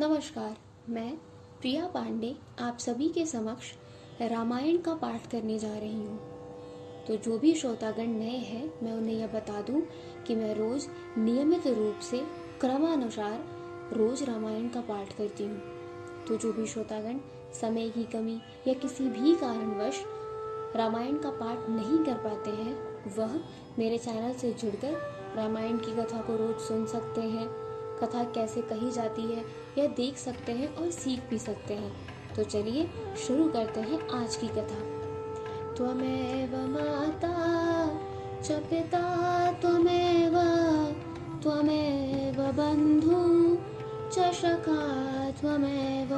नमस्कार, मैं प्रिया पांडे आप सभी के समक्ष रामायण का पाठ करने जा रही हूँ। तो जो भी श्रोतागण नए हैं, मैं उन्हें यह बता दूँ कि मैं रोज नियमित रूप से क्रमानुसार रोज रामायण का पाठ करती हूँ। तो जो भी श्रोतागण समय की कमी या किसी भी कारणवश रामायण का पाठ नहीं कर पाते हैं, वह मेरे चैनल से जुड़कर रामायण की कथा को रोज सुन सकते हैं। कथा कैसे कही जाती है यह देख सकते हैं और सीख भी सकते हैं। तो चलिए शुरू करते हैं आज की कथा। त्वमेव माता च पिता त्वमेव त्वमेव बन्धु च सखा त्वमेव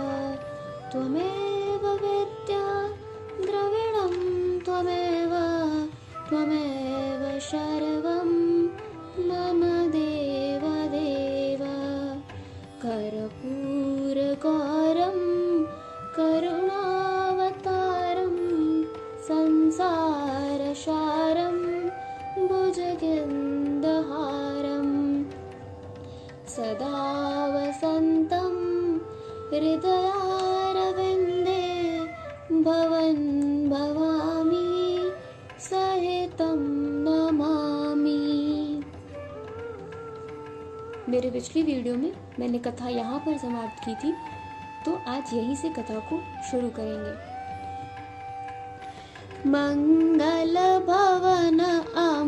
त्वमेव विद्या द्रविणं त्वमेव त्वमेव सर्वं संसारसारं भुजगन्धहारं। सदा वसन्तं हृदयारविन्दे भवन् भवामि, सहितं नमामि। मेरे पिछली वीडियो में मैंने कथा यहाँ पर समाप्त की थी तो आज यहीं से कथा को शुरू करेंगे। मङ्गलभवन आम्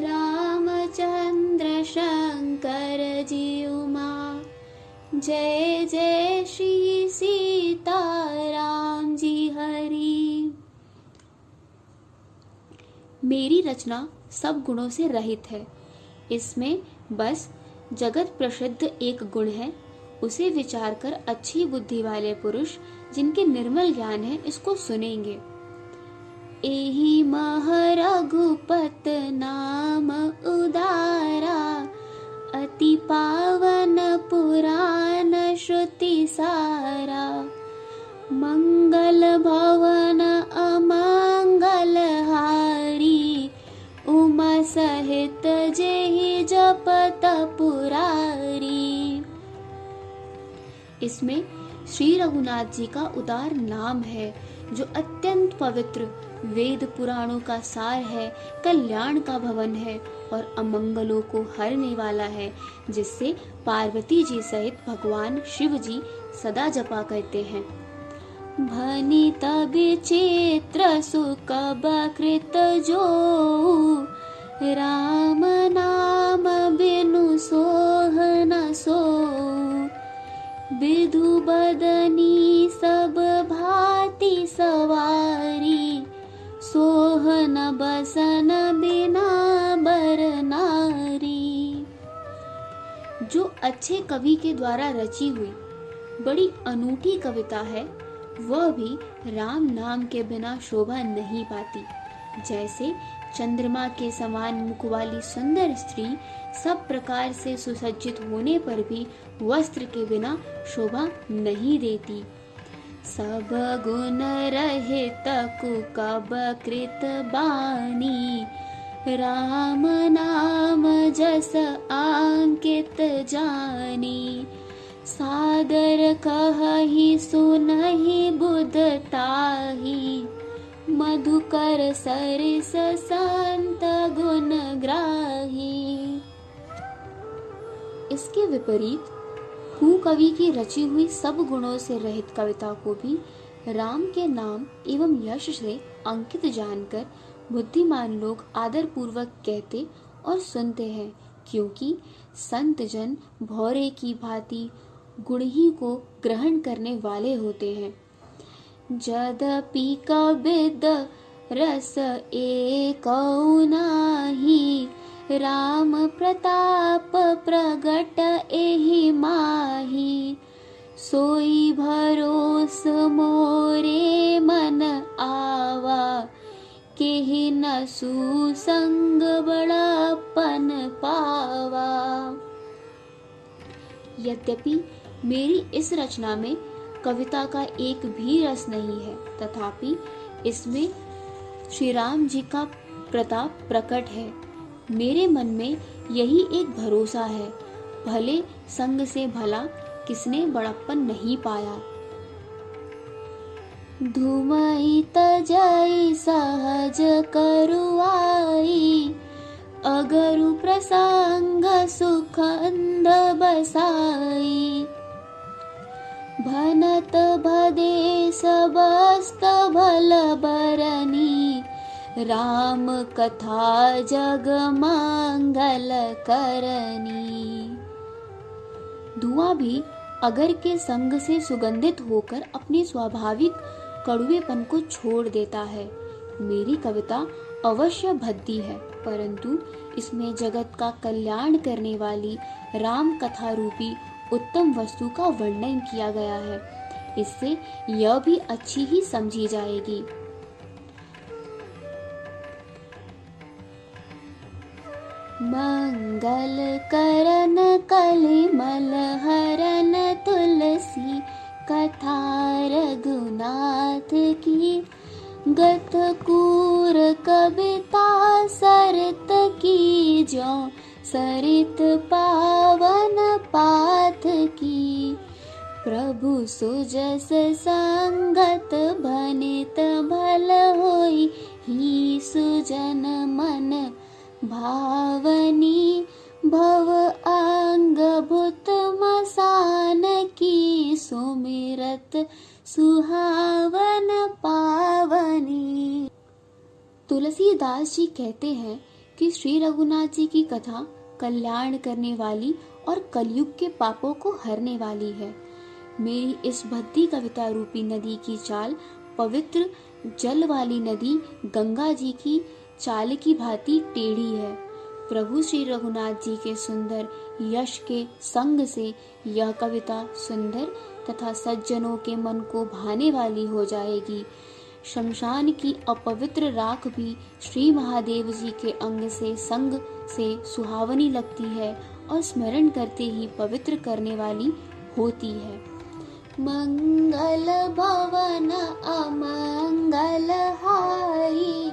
रामचंद्र शंकर जी उमा जय जय श्री सीता राम जी हरि। मेरी रचना सब गुणों से रहित है। इसमें बस जगत प्रसिद्ध एक गुण है, उसे विचार कर अच्छी बुद्धि वाले पुरुष जिनके निर्मल ज्ञान है इसको सुनेंगे। एही मह रघुपत नाम उदारा। अति पावन पुराण श्रुति सारा। मंगल भवन अमंगल हारी। उमा सहित जेहि जपत पुरारी। इसमें श्री रघुनाथ जी का उदार नाम है, जो अत्यंत पवित्र वेद पुराणों का सार है, कल्याण का भवन है और अमंगलों को हरने वाला है, जिससे पार्वती जी सहित भगवान शिव जी सदा जपा करते हैं। भनी विचित्र सुख बकृत जो, राम नाम बिनु सोह सो। विधु बदनी सब भांति सवारी सोहन बसन बिना बर नारी। जो अच्छे कवि के द्वारा रची हुई बड़ी अनूठी कविता है, वह भी राम नाम के बिना शोभा नहीं पाती। जैसे चंद्रमा के समान मुख वाली सुंदर स्त्री सब प्रकार से सुसज्जित होने पर भी वस्त्र के बिना शोभा नहीं देती। सब गुण रहित कुकब कृत बानी। राम नाम जस अंकित जानी। सादर कहि सुनहि बुधताही मधुकर सरिस संत गुण ग्राही। इसके विपरीत कवि की रची हुई सब गुणों से रहित कविता को भी राम के नाम एवं यश से अंकित जानकर बुद्धिमान लोग आदर पूर्वक कहते और सुनते हैं, क्योंकि संत जन भौरे की भांति गुण ही को ग्रहण करने वाले होते हैं। जदपि कबिद रस एक नाही, राम प्रताप प्रगट एहि माही सोई भरोस मोरे मन आवा। के न सुसंग बड़ापन पावा। यद्यपि मेरी इस रचना में कविता का एक भी रस नहीं है, तथापि इसमें श्री राम जी का प्रताप प्रकट है। मेरे मन में यही एक भरोसा है, भले संग से भला किसने बड़प्पन नहीं पाया। धुमई तजई सहज करुआई, अगरु प्रसंग सुखंद बसाई। भनत भदे सबस्त भल बरनी, राम कथा जग मंगल करनी। धुआँ भी अगर के संग से सुगंधित होकर अपने स्वाभाविक कड़ुएपन को छोड़ देता है। मेरी कविता अवश्य भद्दी है, परंतु इसमें जगत का कल्याण करने वाली राम कथा रूपी उत्तम वस्तु का वर्णन किया गया है। इससे यह भी अच्छी ही समझी जाएगी। मंगल करन कलिमल हरन तुलसी कथा रघुनाथ की। गत कूर कविता सरत की जो सरित पावन पाथ की। प्रभु सुजस संगत बनित भल होई ही सुजन मन भावनी भव अंग भूत मसान की सुमिरत सुहावन पावनी। तुलसीदास जी कहते हैं कि श्री रघुनाथ जी की कथा कल्याण करने वाली और कलयुग के पापों को हरने वाली है। मेरी इस भक्ति कविता रूपी नदी की चाल पवित्र जल वाली नदी गंगा जी की चाल की भांति टेढ़ी है। प्रभु श्री रघुनाथ जी के सुंदर यश के संग से यह कविता सुंदर तथा सज्जनों के मन को भाने वाली हो जाएगी। शमशान की अपवित्र राख भी श्री महादेव जी के अंग से संग से सुहावनी लगती है और स्मरण करते ही पवित्र करने वाली होती है। मंगल भवन अमंगल हारी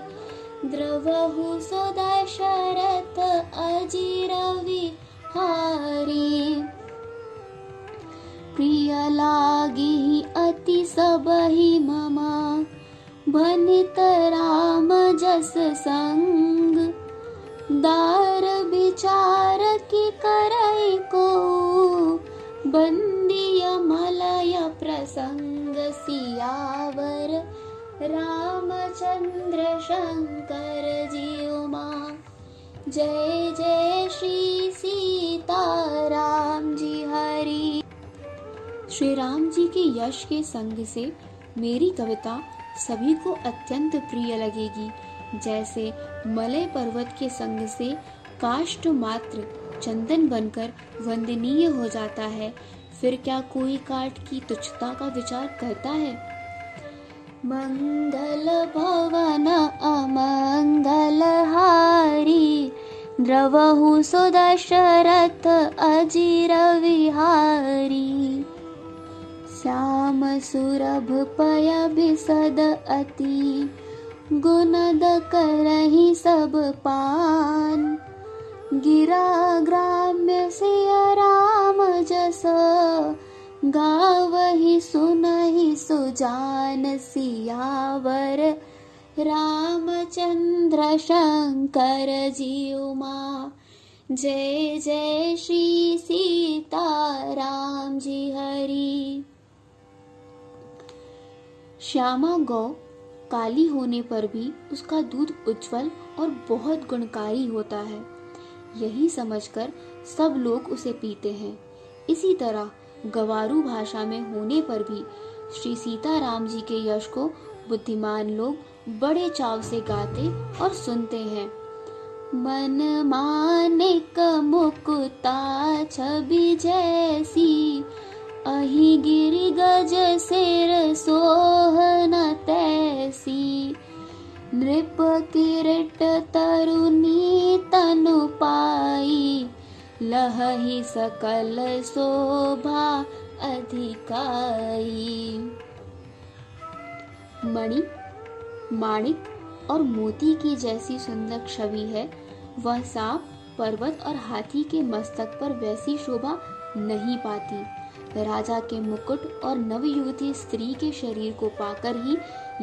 बहु सुदशरथ अजिरवि हरि। प्रियलागि अति सबहि मम भनित राम जस संग दार विचार रामजसङ्गार विचारी करको बन्दिय मलय प्रसङ्ग रामचंद्र शंकर जी उमा जय जय श्री सीता राम जी हरि श्री राम जी के यश के संग से मेरी कविता सभी को अत्यंत प्रिय लगेगी। जैसे मलय पर्वत के संग से काष्ट मात्र चंदन बनकर वंदनीय हो जाता है। फिर क्या कोई काट की तुच्छता का विचार करता है? मङ्गलभवन अमङ्गलहारि द्रवहु सुदशरथ अजीरविहारि। श्याम सुरभ अति गुणद करहि सब पान। गिरा ग्राम्य सिय राम जस गावही सुनहि सुजान सियावर, रामचंद्र शंकर जी उमा जय जय श्री सीता राम जी हरि। श्यामा गौ काली होने पर भी उसका दूध उज्जवल और बहुत गुणकारी होता है। यही समझकर सब लोग उसे पीते हैं। इसी तरह गवारू भाषा में होने पर भी श्री सीताराम जी के यश को बुद्धिमान लोग बड़े चाव से गाते और सुनते हैं। मन माने मुकुता, छवि जैसी, अही गिर गज सिर सोहन तैसी। नृप किरट तरुणी तनु पाई लहही सकल शोभा अधिकाई। मणि, माणिक और मोती की जैसी सुंदर छवि है। वह सांप, पर्वत और हाथी के मस्तक पर वैसी शोभा नहीं पाती। राजा के मुकुट और नवयुवती स्त्री के शरीर को पाकर ही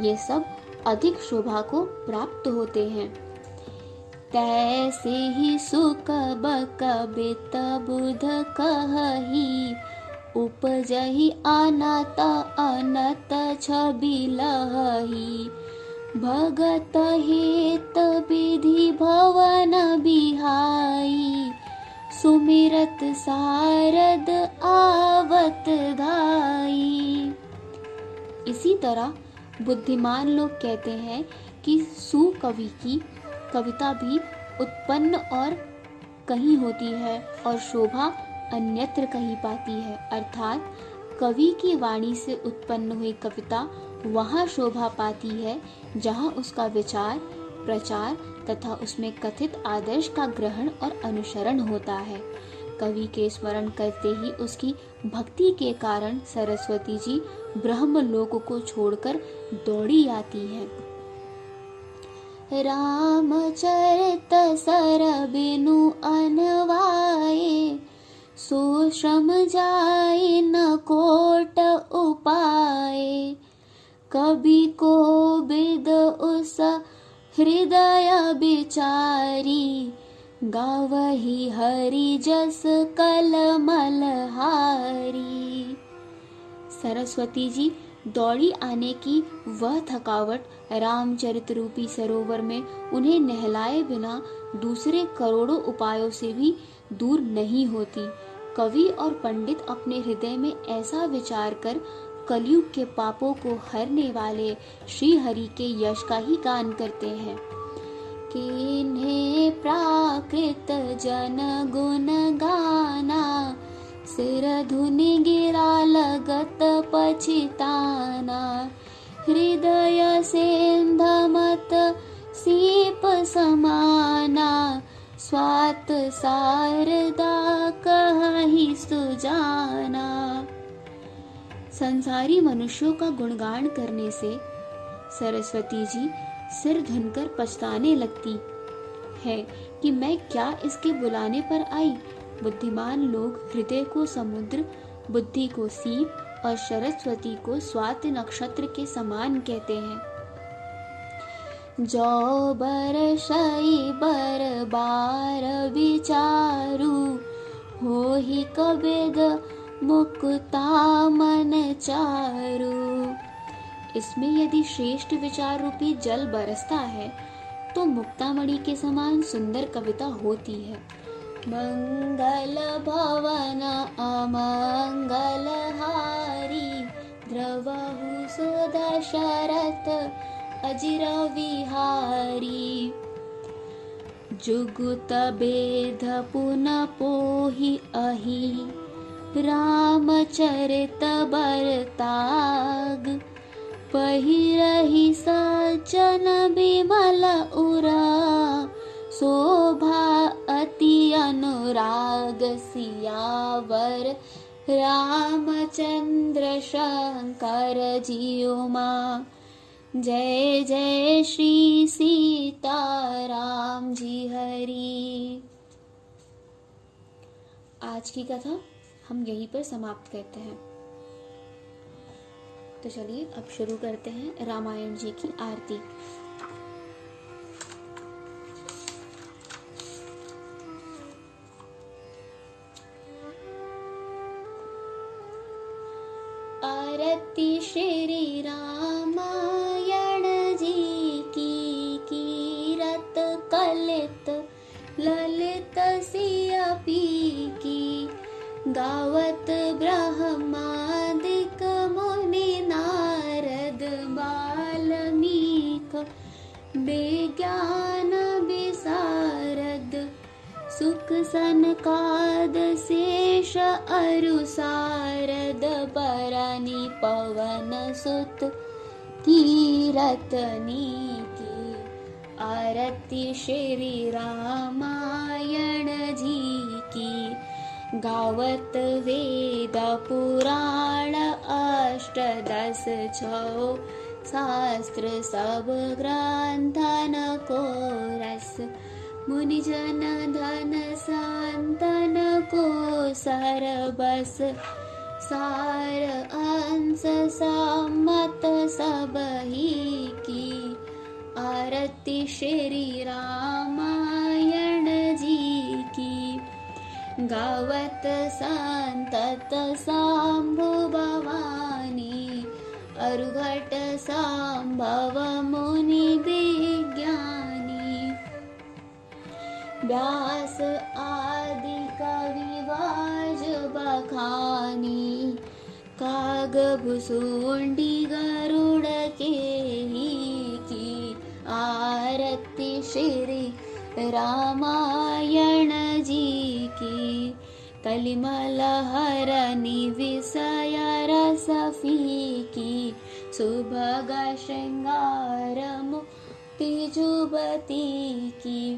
ये सब अधिक शोभा को प्राप्त होते हैं। तैसे ही सुख बकबित बुध कही उपजही अनत अनत छवि लही भगत हेत विधि भवन बिहाई। सुमिरत सारद आवत धाई। इसी तरह बुद्धिमान लोग कहते हैं कि सुकवि की कविता भी उत्पन्न और कहीं होती है और शोभा अन्यत्र कहीं पाती है। अर्थात, कवि की वाणी से उत्पन्न हुई कविता वहाँ शोभा पाती है, जहाँ उसका विचार, प्रचार तथा उसमें कथित आदर्श का ग्रहण और अनुसरण होता है। कवि के स्मरण करते ही उसकी भक्ति के कारण सरस्वती जी ब्रह्म लोक को छोड़कर दौड़ी आती है। रामचरित सर बिनु अनवाए सो श्रम जाए न कोट उपाय। कभी को बिद उस हृदय बिचारी, गावही हरि जस कलमल हारी। सरस्वती जी दौड़ी आने की वह थकावट रामचरित रूपी सरोवर में उन्हें नहलाए बिना दूसरे करोड़ों उपायों से भी दूर नहीं होती। कवि और पंडित अपने हृदय में ऐसा विचार कर कलयुग के पापों को हरने वाले श्री हरि के यश का ही गान करते हैं। प्राकृत जन गुण गाना सिर धुनि गिरा लगत पछिताना। हृदय सेंधमत सीप समाना। स्वात सारदा कही सुजाना। संसारी मनुष्यों का गुणगान करने से सरस्वती जी सिर धुनकर पछताने लगती है कि मैं क्या इसके बुलाने पर आई? बुद्धिमान लोग हृदय को समुद्र, बुद्धि को सीप और सरस्वती को स्वाति नक्षत्र के समान कहते हैं। जो बर शई बर बार विचारू हो ही कबेद मुक्ता मन चारु। इसमें यदि श्रेष्ठ विचार रूपी जल बरसता है तो मुक्तामणि के समान सुंदर कविता होती है। मङ्गलभवन भवनमङ्गलहारि द्रवहु सुदशरथ शरत जुगुतभेद जुगुत पुन पोहि अहि रामचरित बरताग पहिरहि स जन वि उरा शोभा अति अनुराग सियावर, रामचंद्र शंकर जियुमा जय जय श्री सीता राम जी हरी। आज की कथा हम यहीं पर समाप्त करते हैं। तो चलिए अब शुरू करते हैं रामायण जी की आरती। बाल्मीक विज्ञान विशारद सुख सनकाद शेष अरुसारद पवन सुत तीरथ नीति आरती श्री रामायण जी की। गावत वेद पुराण अष्ट दस छो शास्त्र सब ग्रंथन को रस मुनिजन धन संतन को सरबस सार अंश सम्मत सब ही की। आरती श्री रामायण जी की। गावत संतत सांभु भवानी घट सम्भव मुनि विज्ञानी। व्यास आदि कविवाजबानी कागुसुण्डि की। आरति श्री रामायण जी की। कलिमल हरनि विषय रसफी की सुभग श्रृंगार मुक्ति जुबती की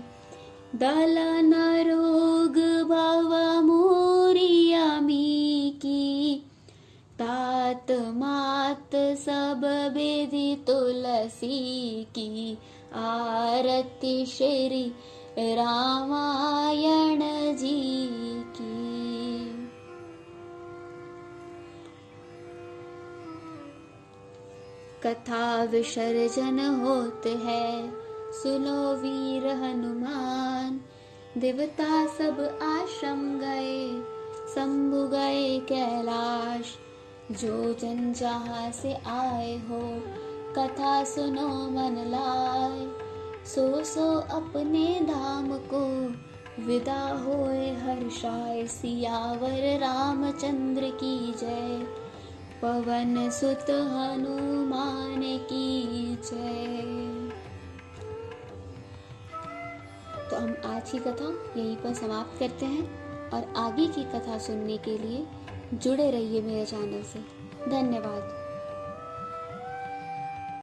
दलन रोग भव मोरियमी की तात मात सब बेदी तुलसी की आरती श्री रामायण जी कथा विसर्जन होत है। सुनो वीर हनुमान, देवता सब आश्रम गए, शंभु गए कैलाश। जो जन जहाँ से आए हो, कथा सुनो मन लाए। सो सो अपने धाम को विदा होए हर्षाय सियावर, रामचंद्र की जय। पवन सुत हनुमान की जय। तो हम आज की कथा यहीं पर समाप्त करते हैं और आगे की कथा सुनने के लिए जुड़े रहिए मेरे चैनल से। धन्यवाद।